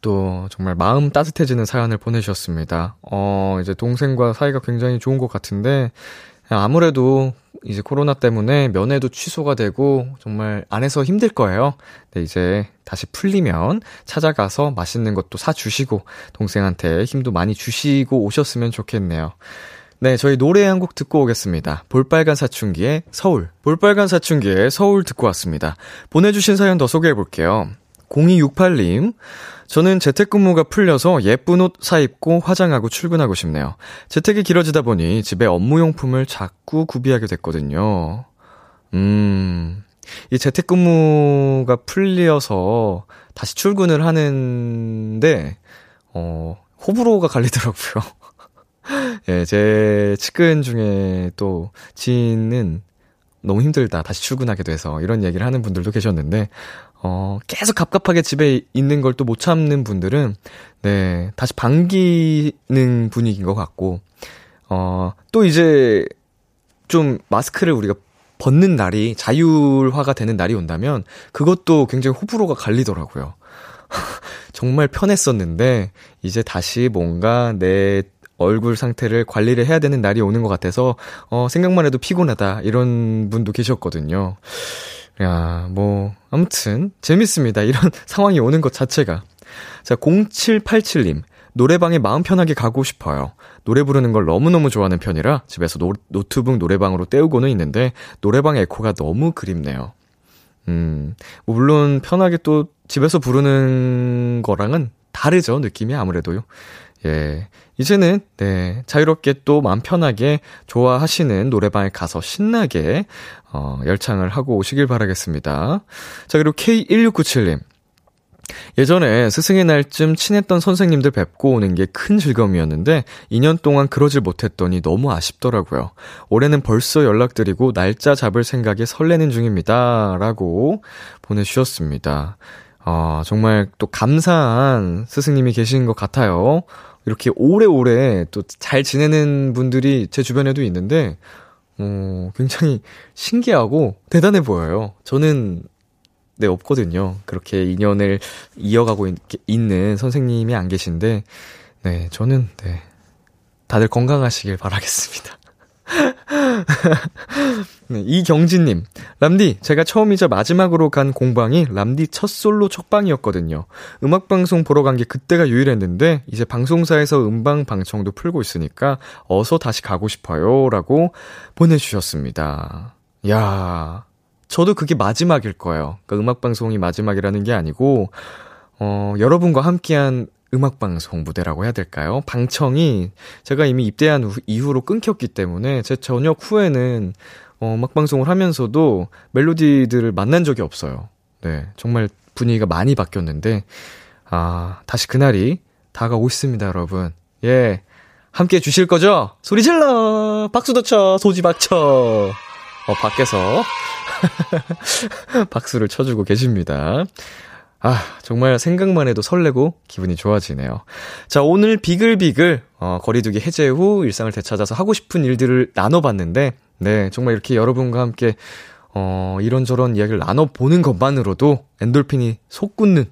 또 정말 마음 따뜻해지는 사연을 보내주셨습니다. 어, 이제 동생과 사이가 굉장히 좋은 것 같은데 아무래도 이제 코로나 때문에 면회도 취소가 되고 정말 안에서 힘들 거예요. 네, 이제 다시 풀리면 찾아가서 맛있는 것도 사주시고 동생한테 힘도 많이 주시고 오셨으면 좋겠네요. 네, 저희 노래 한 곡 듣고 오겠습니다. 볼빨간 사춘기의 서울. 볼빨간 사춘기의 서울 듣고 왔습니다. 보내주신 사연 더 소개해 볼게요. 0268님, 저는 재택근무가 풀려서 예쁜 옷 사입고 화장하고 출근하고 싶네요. 재택이 길어지다 보니 집에 업무용품을 자꾸 구비하게 됐거든요. 음, 이 재택근무가 풀려서 다시 출근을 하는데, 어, 호불호가 갈리더라고요. 예, 제 측근 중에 또 지인은 너무 힘들다. 다시 출근하게 돼서 이런 얘기를 하는 분들도 계셨는데, 어, 계속 갑갑하게 집에 있는 걸 또 못 참는 분들은, 네, 다시 반기는 분위기인 것 같고, 어, 또 이제 좀 마스크를 우리가 벗는 날이 자율화가 되는 날이 온다면, 그것도 굉장히 호불호가 갈리더라고요. 정말 편했었는데, 이제 다시 뭔가 내 얼굴 상태를 관리를 해야 되는 날이 오는 것 같아서, 어, 생각만 해도 피곤하다. 이런 분도 계셨거든요. 야, 뭐, 아무튼, 재밌습니다. 이런 상황이 오는 것 자체가. 자, 0787님. 노래방에 마음 편하게 가고 싶어요. 노래 부르는 걸 너무너무 좋아하는 편이라 집에서 노, 노트북 노래방으로 때우고는 있는데 노래방 에코가 너무 그립네요. 음, 뭐 물론 편하게 또 집에서 부르는 거랑은 다르죠, 느낌이 아무래도요. 예. 이제는, 네, 자유롭게 또 마음 편하게 좋아하시는 노래방에 가서 신나게, 어, 열창을 하고 오시길 바라겠습니다. 자, 그리고 K1697님. 예전에 스승의 날쯤 친했던 선생님들 뵙고 오는 게 큰 즐거움이었는데 2년 동안 그러질 못했더니 너무 아쉽더라고요. 올해는 벌써 연락드리고 날짜 잡을 생각에 설레는 중입니다. 라고 보내주셨습니다. 아, 정말 또 감사한 스승님이 계신 것 같아요. 이렇게 오래오래 또 잘 지내는 분들이 제 주변에도 있는데, 어, 굉장히 신기하고 대단해 보여요. 저는, 네, 없거든요. 그렇게 인연을 이어가고 있, 있는 선생님이 안 계신데, 네, 저는, 네, 다들 건강하시길 바라겠습니다. 네, 이경진님, 람디, 제가 처음이자 마지막으로 간 공방이 람디 첫 솔로 첫방이었거든요. 음악방송 보러 간 게 그때가 유일했는데, 이제 방송사에서 음방 방청도 풀고 있으니까, 어서 다시 가고 싶어요. 라고 보내주셨습니다. 야 저도 그게 마지막일 거예요. 그러니까 음악방송이 마지막이라는 게 아니고, 어, 여러분과 함께한 음악방송 무대라고 해야 될까요? 방청이 제가 이미 입대한 후, 이후로 끊겼기 때문에 제 저녁 후에는 어, 음악방송을 하면서도 멜로디들을 만난 적이 없어요. 네. 정말 분위기가 많이 바뀌었는데, 아, 다시 그날이 다가오고 있습니다, 여러분. 예. 함께 주실 거죠? 소리 질러! 박수도 쳐! 소지 박쳐! 어, 밖에서 박수를 쳐주고 계십니다. 아, 정말 생각만 해도 설레고 기분이 좋아지네요. 자, 오늘 비글비글, 어, 거리두기 해제 후 일상을 되찾아서 하고 싶은 일들을 나눠봤는데, 네, 정말 이렇게 여러분과 함께, 어, 이런저런 이야기를 나눠보는 것만으로도 엔돌핀이 솟구는,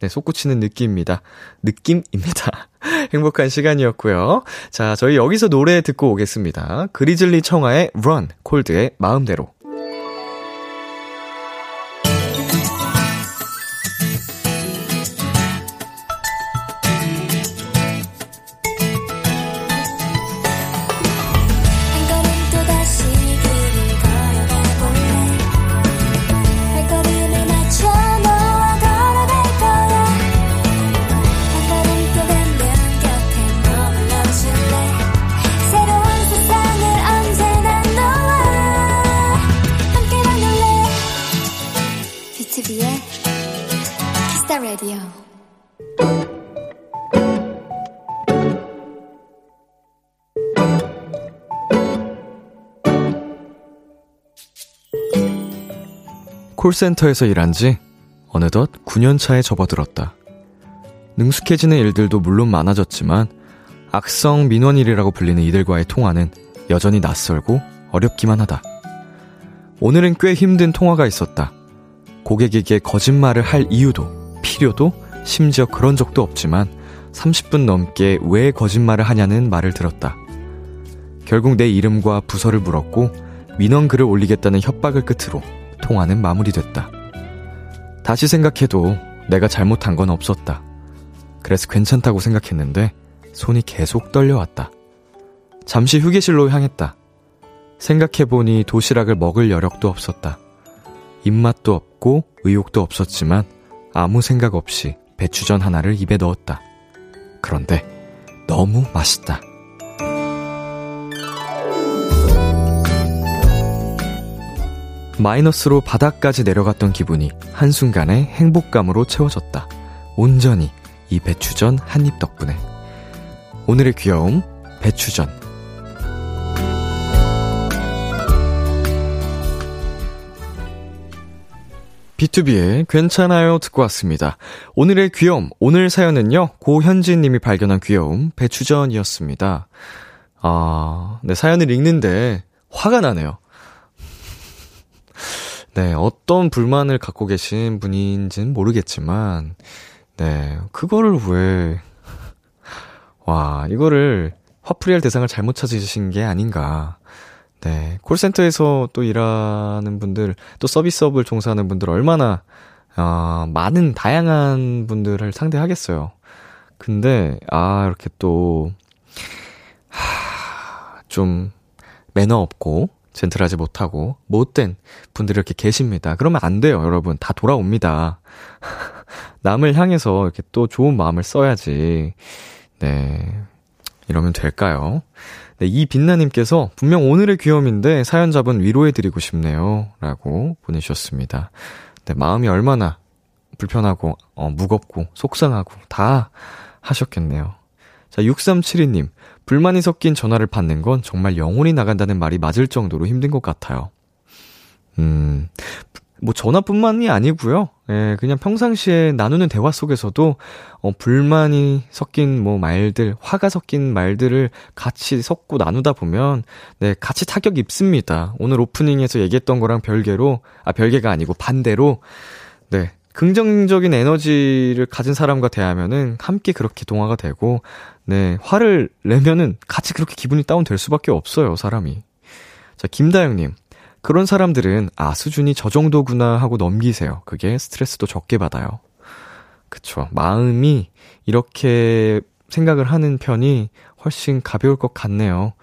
네, 솟구치는 느낌입니다. 느낌입니다. 행복한 시간이었고요. 자, 저희 여기서 노래 듣고 오겠습니다. 그리즐리 청하의 Run, 콜드의 마음대로. 콜센터에서 일한 지 어느덧 9년 차에 접어들었다. 능숙해지는 일들도 물론 많아졌지만 악성 민원일이라고 불리는 이들과의 통화는 여전히 낯설고 어렵기만 하다. 오늘은 꽤 힘든 통화가 있었다. 고객에게 거짓말을 할 이유도, 필요도, 심지어 그런 적도 없지만 30분 넘게 왜 거짓말을 하냐는 말을 들었다. 결국 내 이름과 부서를 물었고 민원 글을 올리겠다는 협박을 끝으로 통화는 마무리됐다. 다시 생각해도 내가 잘못한 건 없었다. 그래서 괜찮다고 생각했는데 손이 계속 떨려왔다. 잠시 휴게실로 향했다. 생각해보니 도시락을 먹을 여력도 없었다. 입맛도 없고 의욕도 없었지만 아무 생각 없이 배추전 하나를 입에 넣었다. 그런데 너무 맛있다. 마이너스로 바닥까지 내려갔던 기분이 한순간에 행복감으로 채워졌다. 온전히 이 배추전 한 입 덕분에. 오늘의 귀여움, 배추전. B2B의 괜찮아요 듣고 왔습니다. 오늘의 귀여움, 오늘 사연은요, 고현진 님이 발견한 귀여움, 배추전이었습니다. 아, 네, 사연을 읽는데 화가 나네요. 네, 어떤 불만을 갖고 계신 분인지는 모르겠지만, 네, 그거를 왜, 와, 이거를 화풀이할 대상을 잘못 찾으신 게 아닌가. 네, 콜센터에서 또 일하는 분들, 또 서비스업을 종사하는 분들 얼마나, 아, 많은 다양한 분들을 상대하겠어요. 근데, 아, 이렇게 또, 하, 좀, 매너 없고, 젠틀하지 못하고, 못된 분들이 이렇게 계십니다. 그러면 안 돼요, 여러분. 다 돌아옵니다. 남을 향해서 이렇게 또 좋은 마음을 써야지. 네. 이러면 될까요? 네, 이 빛나님께서 분명 오늘의 귀염인데 사연자분 위로해드리고 싶네요. 라고 보내주셨습니다. 네, 마음이 얼마나 불편하고, 어, 무겁고, 속상하고, 다 하셨겠네요. 자, 6372님. 불만이 섞인 전화를 받는 건 정말 영혼이 나간다는 말이 맞을 정도로 힘든 것 같아요. 음, 뭐 전화뿐만이 아니고요. 예, 그냥 평상시에 나누는 대화 속에서도 어 불만이 섞인 뭐 말들, 화가 섞인 말들을 같이 섞고 나누다 보면 네, 같이 타격 입습니다. 오늘 오프닝에서 얘기했던 거랑 별개로 아 별개가 아니고 반대로 네. 긍정적인 에너지를 가진 사람과 대하면은 함께 그렇게 동화가 되고 네, 화를 내면은 같이 그렇게 기분이 다운될 수밖에 없어요, 사람이. 자, 김다영님. 그런 사람들은, 아, 수준이 저 정도구나 하고 넘기세요. 그게 스트레스도 적게 받아요. 그쵸. 마음이 이렇게 생각을 하는 편이 훨씬 가벼울 것 같네요.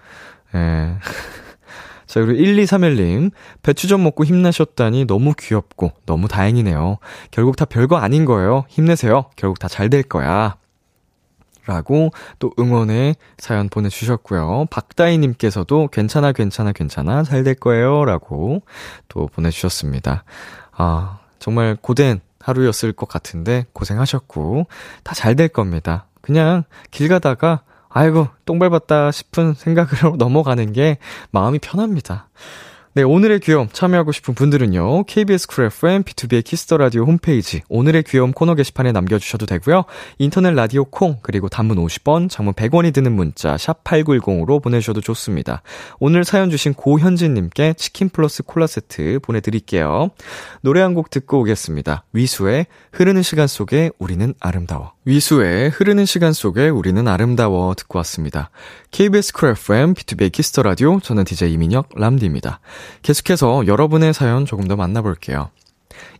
예. 자, 그리고 1231님. 배추전 먹고 힘나셨다니 너무 귀엽고 너무 다행이네요. 결국 다 별거 아닌 거예요. 힘내세요. 결국 다 잘 될 거야. 라고 또 응원의 사연 보내주셨고요. 박다희님께서도 괜찮아, 괜찮아, 괜찮아, 잘 될 거예요. 라고 또 보내주셨습니다. 아, 정말 고된 하루였을 것 같은데 고생하셨고, 다 잘 될 겁니다. 그냥 길 가다가, 아이고, 똥 밟았다 싶은 생각으로 넘어가는 게 마음이 편합니다. 네, 오늘의 귀여움 참여하고 싶은 분들은요. KBS 쿨 FM, B2B의 키스터 라디오 홈페이지 오늘의 귀여움 코너 게시판에 남겨 주셔도 되고요. 인터넷 라디오 콩 그리고 단문 50원, 장문 100원이 드는 문자 샵 #8910으로 보내 주셔도 좋습니다. 오늘 사연 주신 고현진 님께 치킨 플러스 콜라 세트 보내 드릴게요. 노래 한 곡 듣고 오겠습니다. 위수의 흐르는 시간 속에 우리는 아름다워. 위수의 흐르는 시간 속에 우리는 아름다워 듣고 왔습니다. KBS 쿨 FM, B2B의 키스터 라디오 저는 DJ 이민혁 람디입니다. 계속해서 여러분의 사연 조금 더 만나볼게요.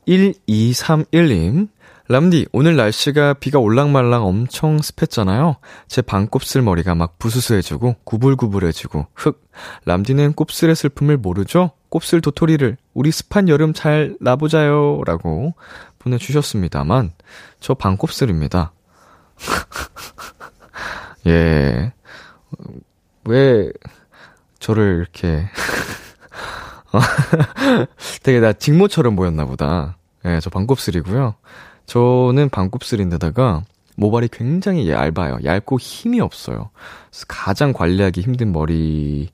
1231님, 람디, 오늘 날씨가 비가 올랑말랑 엄청 습했잖아요. 제 반곱슬 머리가 막 부스스해지고 구불구불해지고 흑. 람디는 곱슬의 슬픔을 모르죠? 곱슬 도토리들 우리 습한 여름 잘 나보자요. 라고 보내주셨습니다만, 저 반곱슬입니다. 예. 왜 저를 이렇게 되게 나 직모처럼 보였나 보다. 예, 저 반곱슬이고요. 저는 반곱슬인데다가 모발이 굉장히 얇아요. 얇고 힘이 없어요. 가장 관리하기 힘든 머리를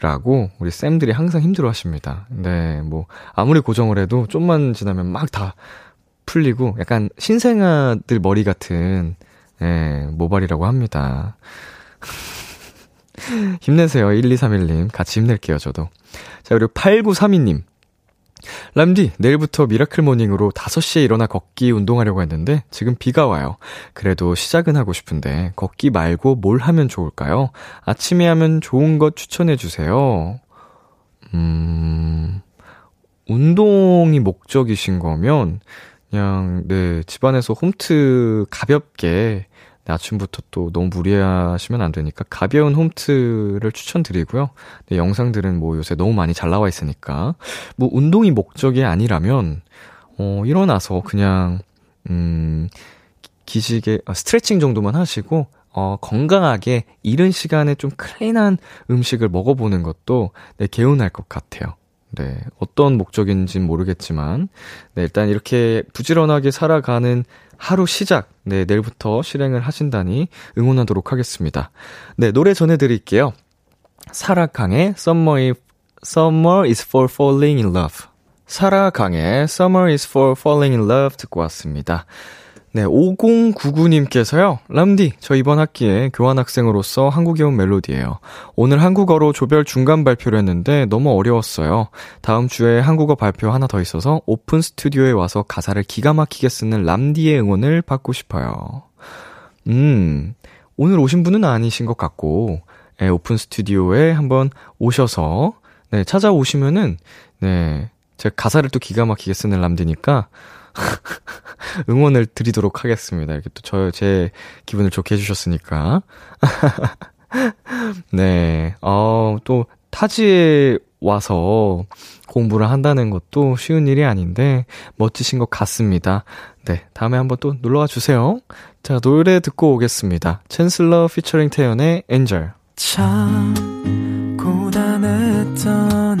라고 우리 쌤들이 항상 힘들어 하십니다. 네, 뭐, 아무리 고정을 해도 좀만 지나면 막 다 풀리고 약간 신생아들 머리 같은, 예, 모발이라고 합니다. 힘내세요. 1231님. 같이 힘낼게요, 저도. 자, 그리고 8932님. 람디, 내일부터 miracle morning으로 5시에 일어나 걷기 운동하려고 했는데 지금 비가 와요. 그래도 시작은 하고 싶은데 걷기 말고 뭘 하면 좋을까요? 아침에 하면 좋은 것 추천해 주세요. 음, 운동이 목적이신 거면 그냥 네, 집안에서 홈트 가볍게 네, 아침부터 또 너무 무리하시면 안 되니까 가벼운 홈트를 추천드리고요. 네, 영상들은 뭐 요새 너무 많이 잘 나와 있으니까 뭐 운동이 목적이 아니라면 어 일어나서 그냥 음 기지개 아, 스트레칭 정도만 하시고 어 건강하게 이른 시간에 좀 클린한 음식을 먹어보는 것도 네 개운할 것 같아요. 네, 어떤 목적인지는 모르겠지만, 네, 일단 이렇게 부지런하게 살아가는 하루 시작, 네, 내일부터 실행을 하신다니 응원하도록 하겠습니다. 네, 노래 전해드릴게요. 사라 강의 Summer, Summer is for falling in love. 사라 강의 Summer is for falling in love 듣고 왔습니다. 네, 5099님께서요. 람디, 저 이번 학기에 교환학생으로서 한국에 온 멜로디예요. 오늘 한국어로 조별 중간 발표를 했는데 너무 어려웠어요. 다음 주에 한국어 발표 하나 더 있어서 오픈 스튜디오에 와서 가사를 기가 막히게 쓰는 람디의 응원을 받고 싶어요. 음, 오늘 오신 분은 아니신 것 같고, 네, 오픈 스튜디오에 한번 오셔서, 네, 찾아오시면은, 네, 제가 가사를 또 기가 막히게 쓰는 람디니까, 응원을 드리도록 하겠습니다. 이렇게 또 저, 제 기분을 좋게 해주셨으니까. 네, 어, 또 타지에 와서 공부를 한다는 것도 쉬운 일이 아닌데 멋지신 것 같습니다. 네, 다음에 한번 또 놀러와 주세요. 자, 노래 듣고 오겠습니다. 챈슬러 피처링 태연의 엔젤. 참 고단했던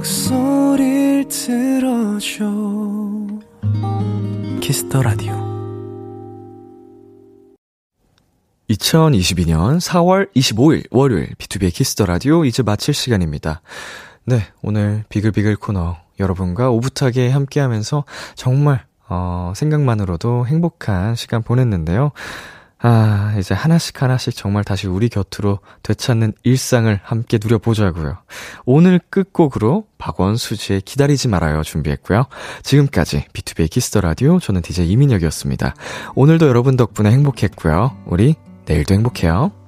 목소리를 들어줘 Kiss the Radio 2022년 4월 25일 월요일 B2B의 키스터 라디오 이제 마칠 시간입니다. 네, 오늘 비글비글 코너 여러분과 오붓하게 함께 하면서 정말 어, 생각만으로도 행복한 시간 보냈는데요. 아, 이제 하나씩 하나씩 정말 다시 우리 곁으로 되찾는 일상을 함께 누려보자고요. 오늘 끝곡으로 박원, 수지의 기다리지 말아요 준비했고요. 지금까지 B2B의 키스터 라디오 저는 DJ 이민혁이었습니다. 오늘도 여러분 덕분에 행복했고요. 우리 내일도 행복해요.